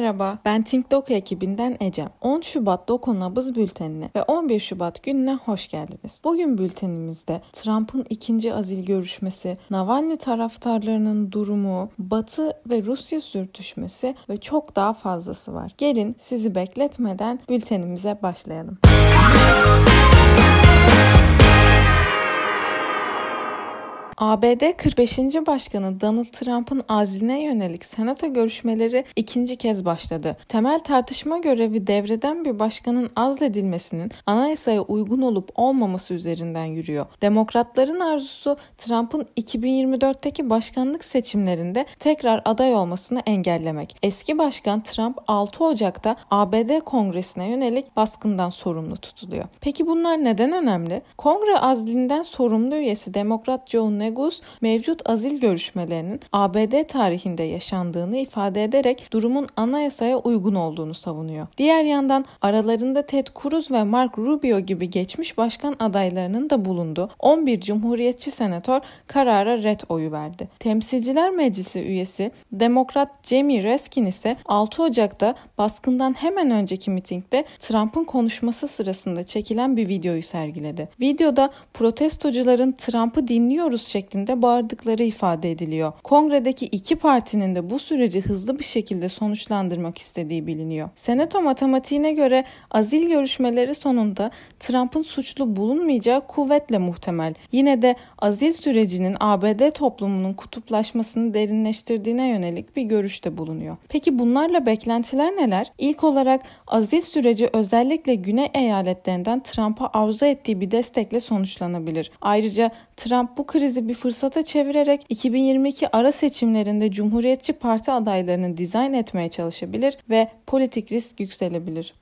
merhaba. Ben Think Doku ekibinden Ecem. 10 Şubat Doku Nabız Bülteni'ne ve 11 Şubat gününe hoş geldiniz. Bugün bültenimizde Trump'ın ikinci azil görüşmesi, Navalny taraftarlarının durumu, Batı ve Rusya sürtüşmesi ve çok daha fazlası var. Gelin sizi bekletmeden bültenimize başlayalım. ABD 45. Başkanı Donald Trump'ın aziline yönelik senato görüşmeleri ikinci kez başladı. Temel tartışma görevi devreden bir başkanın azledilmesinin anayasaya uygun olup olmaması üzerinden yürüyor. Demokratların arzusu Trump'ın 2024'teki başkanlık seçimlerinde tekrar aday olmasını engellemek. Eski başkan Trump 6 Ocak'ta ABD Kongresi'ne yönelik baskından sorumlu tutuluyor. Peki bunlar neden önemli? Kongre azlinden sorumlu üyesi Demokrat Joe Negus mevcut azil görüşmelerinin ABD tarihinde yaşandığını ifade ederek durumun anayasaya uygun olduğunu savunuyor. Diğer yandan aralarında Ted Cruz ve Mark Rubio gibi geçmiş başkan adaylarının da bulunduğu 11 Cumhuriyetçi senatör karara red oyu verdi. Temsilciler Meclisi üyesi Demokrat Jamie Raskin ise 6 Ocak'ta baskından hemen önceki mitingde Trump'ın konuşması sırasında çekilen bir videoyu sergiledi. Videoda protestocuların Trump'ı dinliyoruz şeklinde bağırdıkları ifade ediliyor. Kongredeki iki partinin de bu süreci hızlı bir şekilde sonuçlandırmak istediği biliniyor. Senato matematiğine göre azil görüşmeleri sonunda Trump'ın suçlu bulunmayacağı kuvvetle muhtemel. Yine de azil sürecinin ABD toplumunun kutuplaşmasını derinleştirdiğine yönelik bir görüşte bulunuyor. Peki bunlarla beklentiler neler? İlk olarak azil süreci özellikle güney eyaletlerinden Trump'a arzu ettiği bir destekle sonuçlanabilir. Ayrıca Trump bu krizi bir fırsata çevirerek 2022 ara seçimlerinde Cumhuriyetçi Parti adaylarını dizayn etmeye çalışabilir ve politik risk yükselebilir.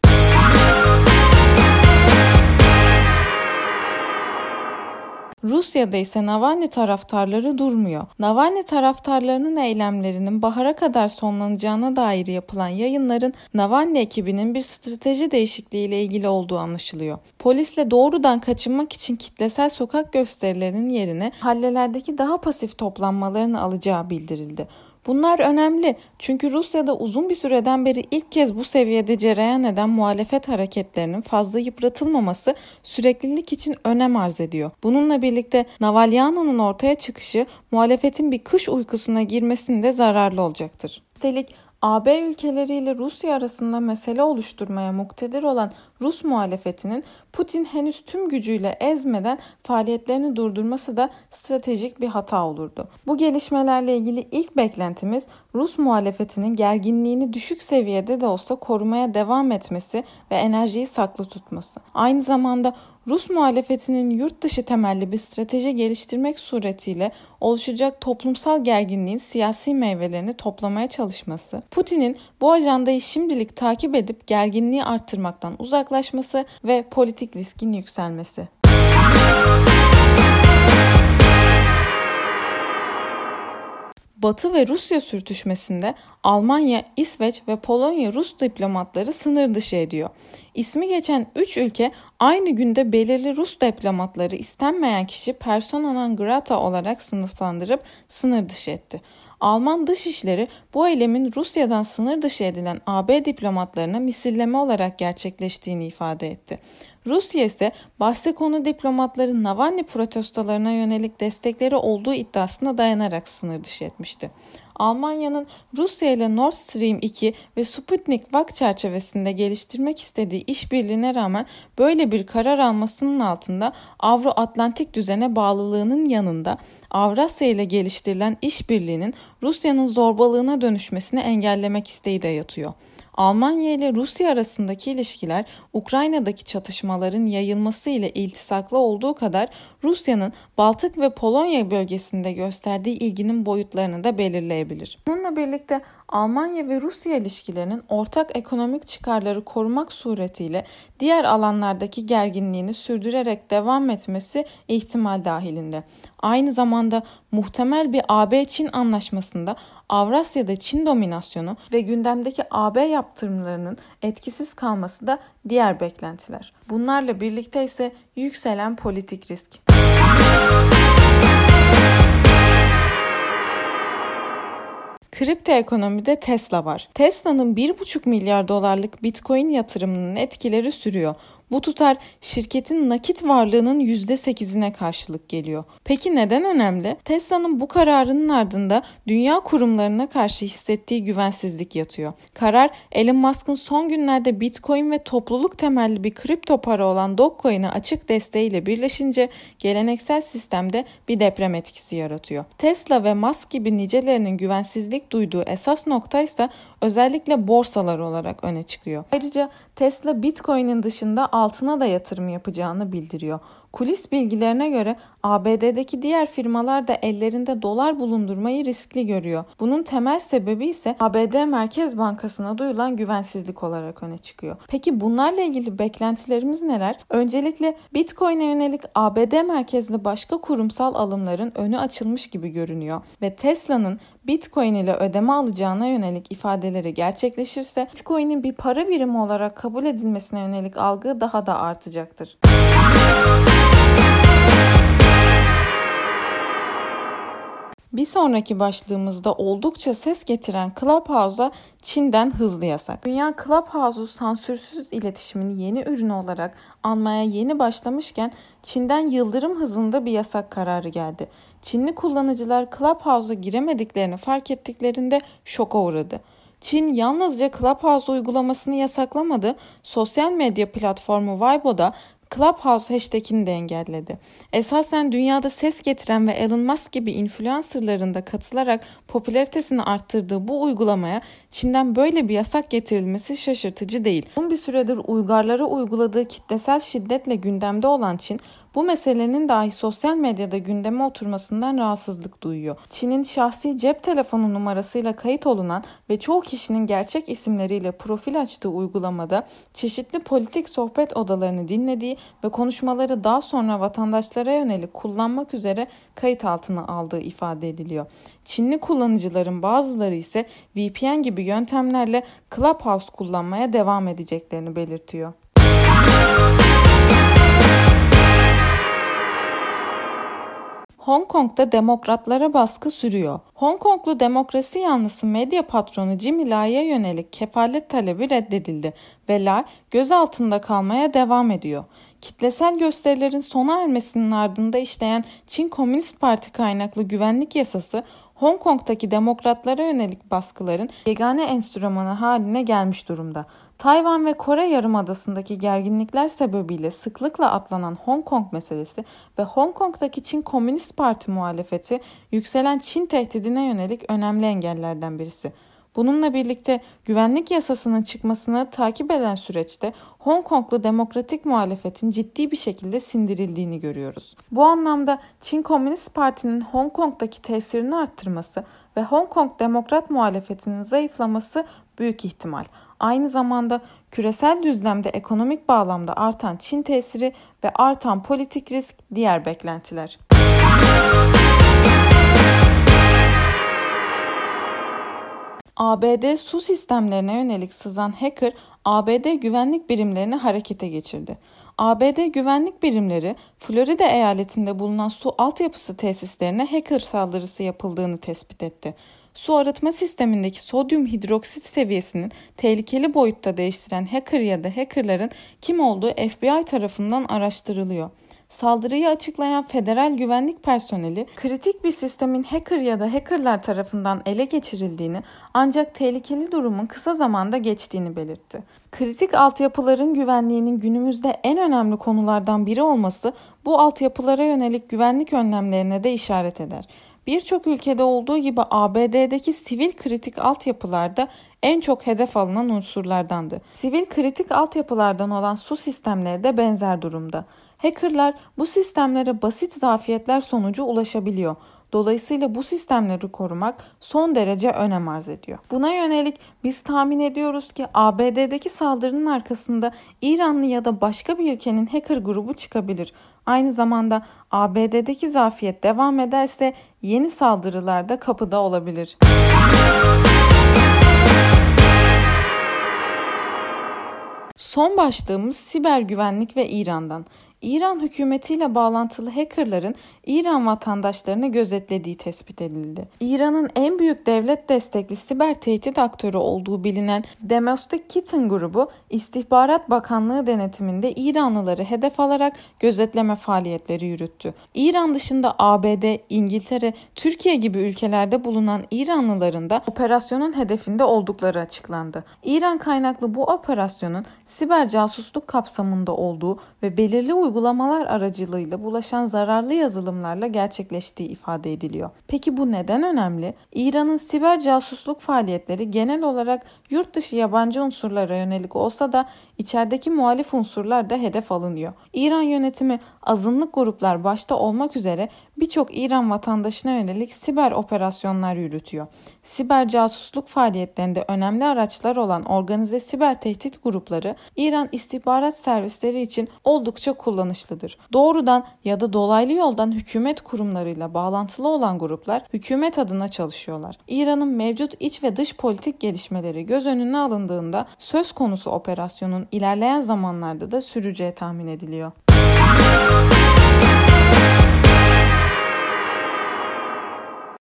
Rusya'da ise Navalny taraftarları durmuyor. Navalny taraftarlarının eylemlerinin bahara kadar sonlanacağına dair yapılan yayınların Navalny ekibinin bir strateji değişikliğiyle ilgili olduğu anlaşılıyor. Polisle doğrudan kaçınmak için kitlesel sokak gösterilerinin yerine hallelerdeki daha pasif toplanmalarını alacağı bildirildi. Bunlar önemli çünkü Rusya'da uzun bir süreden beri ilk kez bu seviyede cereyan eden muhalefet hareketlerinin fazla yıpratılmaması süreklilik için önem arz ediyor. Bununla birlikte Navalyana'nın ortaya çıkışı muhalefetin bir kış uykusuna girmesinde zararlı olacaktır. Üstelik AB ülkeleriyle Rusya arasında mesele oluşturmaya muktedir olan Rus muhalefetinin Putin henüz tüm gücüyle ezmeden faaliyetlerini durdurması da stratejik bir hata olurdu. Bu gelişmelerle ilgili ilk beklentimiz Rus muhalefetinin gerginliğini düşük seviyede de olsa korumaya devam etmesi ve enerjiyi saklı tutması. Aynı zamanda Rus muhalefetinin yurt dışı temelli bir strateji geliştirmek suretiyle oluşacak toplumsal gerginliğin siyasi meyvelerini toplamaya çalışması, Putin'in bu ajandayı şimdilik takip edip gerginliği arttırmaktan uzaklaşması ve politik riskin yükselmesi. Batı ve Rusya sürtüşmesinde Almanya, İsveç ve Polonya Rus diplomatları sınır dışı ediyor. İsmi geçen 3 ülke aynı günde belirli Rus diplomatları istenmeyen kişi persona non grata olarak sınıflandırıp sınır dışı etti. Alman Dışişleri bu eylemin Rusya'dan sınır dışı edilen AB diplomatlarına misilleme olarak gerçekleştiğini ifade etti. Rusya ise bahse konu diplomatların Navalny protestolarına yönelik destekleri olduğu iddiasına dayanarak sınır dışı etmişti. Almanya'nın Rusya ile Nord Stream 2 ve Sputnik VAK çerçevesinde geliştirmek istediği işbirliğine rağmen böyle bir karar almasının altında Avro-Atlantik düzene bağlılığının yanında Avrasya ile geliştirilen işbirliğinin Rusya'nın zorbalığına dönüşmesini engellemek isteği de yatıyor. Almanya ile Rusya arasındaki ilişkiler Ukrayna'daki çatışmaların yayılması ile iltisaklı olduğu kadar Rusya'nın Baltık ve Polonya bölgesinde gösterdiği ilginin boyutlarını da belirleyebilir. Bununla birlikte Almanya ve Rusya ilişkilerinin ortak ekonomik çıkarları korumak suretiyle diğer alanlardaki gerginliğini sürdürerek devam etmesi ihtimal dahilinde. Aynı zamanda muhtemel bir AB-Çin anlaşmasında Avrasya'da Çin dominasyonu ve gündemdeki AB yaptırımlarının etkisiz kalması da diğer beklentiler. Bunlarla birlikte ise yükselen politik risk. Kripto ekonomide Tesla var. Tesla'nın 1,5 milyar dolarlık Bitcoin yatırımının etkileri sürüyor. Bu tutar şirketin nakit varlığının %8'ine karşılık geliyor. Peki neden önemli? Tesla'nın bu kararının ardında dünya kurumlarına karşı hissettiği güvensizlik yatıyor. Karar Elon Musk'ın son günlerde Bitcoin ve topluluk temelli bir kripto para olan Dogecoin'e açık desteğiyle birleşince geleneksel sistemde bir deprem etkisi yaratıyor. Tesla ve Musk gibi nicelerinin güvensizlik duyduğu esas nokta ise özellikle borsalar olarak öne çıkıyor. Ayrıca Tesla Bitcoin'in dışında altına da yatırım yapacağını bildiriyor. Kulis bilgilerine göre ABD'deki diğer firmalar da ellerinde dolar bulundurmayı riskli görüyor. Bunun temel sebebi ise ABD Merkez Bankası'na duyulan güvensizlik olarak öne çıkıyor. Peki bunlarla ilgili beklentilerimiz neler? Öncelikle Bitcoin'e yönelik ABD merkezli başka kurumsal alımların önü açılmış gibi görünüyor ve Tesla'nın Bitcoin ile ödeme alacağına yönelik ifadeleri gerçekleşirse Bitcoin'in bir para birimi olarak kabul edilmesine yönelik algı daha da artacaktır. Bir sonraki başlığımızda oldukça ses getiren Clubhouse'a Çin'den hızlı yasak. Dünya Clubhouse'u sansürsüz iletişimin yeni ürünü olarak almaya yeni başlamışken Çin'den yıldırım hızında bir yasak kararı geldi. Çinli kullanıcılar Clubhouse'a giremediklerini fark ettiklerinde şoka uğradı. Çin yalnızca Clubhouse uygulamasını yasaklamadı, sosyal medya platformu Weibo'da Clubhouse hashtagini de engelledi. Esasen dünyada ses getiren ve Elon Musk gibi influencerların da katılarak popülaritesini arttırdığı bu uygulamaya Çin'den böyle bir yasak getirilmesi şaşırtıcı değil. Uzun bir süredir uygarlara uyguladığı kitlesel şiddetle gündemde olan Çin, bu meselenin dahi sosyal medyada gündeme oturmasından rahatsızlık duyuyor. Çin'in şahsi cep telefonu numarasıyla kayıt olunan ve çoğu kişinin gerçek isimleriyle profil açtığı uygulamada çeşitli politik sohbet odalarını dinlediği ve konuşmaları daha sonra vatandaşlara yönelik kullanmak üzere kayıt altına aldığı ifade ediliyor. Çinli kullanıcıların bazıları ise VPN gibi yöntemlerle Clubhouse kullanmaya devam edeceklerini belirtiyor. Hong Kong'da demokratlara baskı sürüyor. Hong Konglu demokrasi yanlısı medya patronu Jimmy Lai'ye yönelik kefalet talebi reddedildi ve Lai gözaltında kalmaya devam ediyor. Kitlesel gösterilerin sona ermesinin ardında işleyen Çin Komünist Parti kaynaklı güvenlik yasası Hong Kong'daki demokratlara yönelik baskıların yegane enstrümanı haline gelmiş durumda. Tayvan ve Kore Yarımadası'ndaki gerginlikler sebebiyle sıklıkla atlanan Hong Kong meselesi ve Hong Kong'daki Çin Komünist Parti muhalefeti yükselen Çin tehdidine yönelik önemli engellerden birisi. Bununla birlikte güvenlik yasasının çıkmasını takip eden süreçte Hong Konglu demokratik muhalefetin ciddi bir şekilde sindirildiğini görüyoruz. Bu anlamda Çin Komünist Parti'nin Hong Kong'daki tesirini arttırması ve Hong Kong demokrat muhalefetinin zayıflaması büyük ihtimal. Aynı zamanda küresel düzlemde ekonomik bağlamda artan Çin tesiri ve artan politik risk diğer beklentiler. ABD su sistemlerine yönelik sızan hacker ABD güvenlik birimlerini harekete geçirdi. ABD güvenlik birimleri Florida eyaletinde bulunan su altyapısı tesislerine hacker saldırısı yapıldığını tespit etti. Su arıtma sistemindeki sodyum hidroksit seviyesinin tehlikeli boyutta değiştiren hacker ya da hackerların kim olduğu FBI tarafından araştırılıyor. Saldırıyı açıklayan federal güvenlik personeli kritik bir sistemin hacker ya da hackerlar tarafından ele geçirildiğini ancak tehlikeli durumun kısa zamanda geçtiğini belirtti. Kritik altyapıların güvenliğinin günümüzde en önemli konulardan biri olması bu altyapılara yönelik güvenlik önlemlerine de işaret eder. Birçok ülkede olduğu gibi ABD'deki sivil kritik altyapılarda en çok hedef alınan unsurlardandı. Sivil kritik altyapılardan olan su sistemleri de benzer durumda. Hackerlar bu sistemlere basit zafiyetler sonucu ulaşabiliyor. Dolayısıyla bu sistemleri korumak son derece önem arz ediyor. Buna yönelik biz tahmin ediyoruz ki ABD'deki saldırının arkasında İranlı ya da başka bir ülkenin hacker grubu çıkabilir. Aynı zamanda ABD'deki zafiyet devam ederse yeni saldırılar da kapıda olabilir. Son başlığımız siber güvenlik ve İran'dan. İran hükümetiyle bağlantılı hackerların İran vatandaşlarını gözetlediği tespit edildi. İran'ın en büyük devlet destekli siber tehdit aktörü olduğu bilinen Domestic Kitten grubu İstihbarat Bakanlığı denetiminde İranlıları hedef alarak gözetleme faaliyetleri yürüttü. İran dışında ABD, İngiltere, Türkiye gibi ülkelerde bulunan İranlıların da operasyonun hedefinde oldukları açıklandı. İran kaynaklı bu operasyonun siber casusluk kapsamında olduğu ve belirli uygulamalar aracılığıyla bulaşan zararlı yazılımlarla gerçekleştiği ifade ediliyor. Peki bu neden önemli? İran'ın siber casusluk faaliyetleri genel olarak yurt dışı yabancı unsurlara yönelik olsa da içerideki muhalif unsurlar da hedef alınıyor. İran yönetimi azınlık gruplar başta olmak üzere birçok İran vatandaşına yönelik siber operasyonlar yürütüyor. Siber casusluk faaliyetlerinde önemli araçlar olan organize siber tehdit grupları İran istihbarat servisleri için oldukça kullanışlıdır. Doğrudan ya da dolaylı yoldan hükümet kurumlarıyla bağlantılı olan gruplar hükümet adına çalışıyorlar. İran'ın mevcut iç ve dış politik gelişmeleri göz önüne alındığında söz konusu operasyonun ilerleyen zamanlarda da süreceği tahmin ediliyor.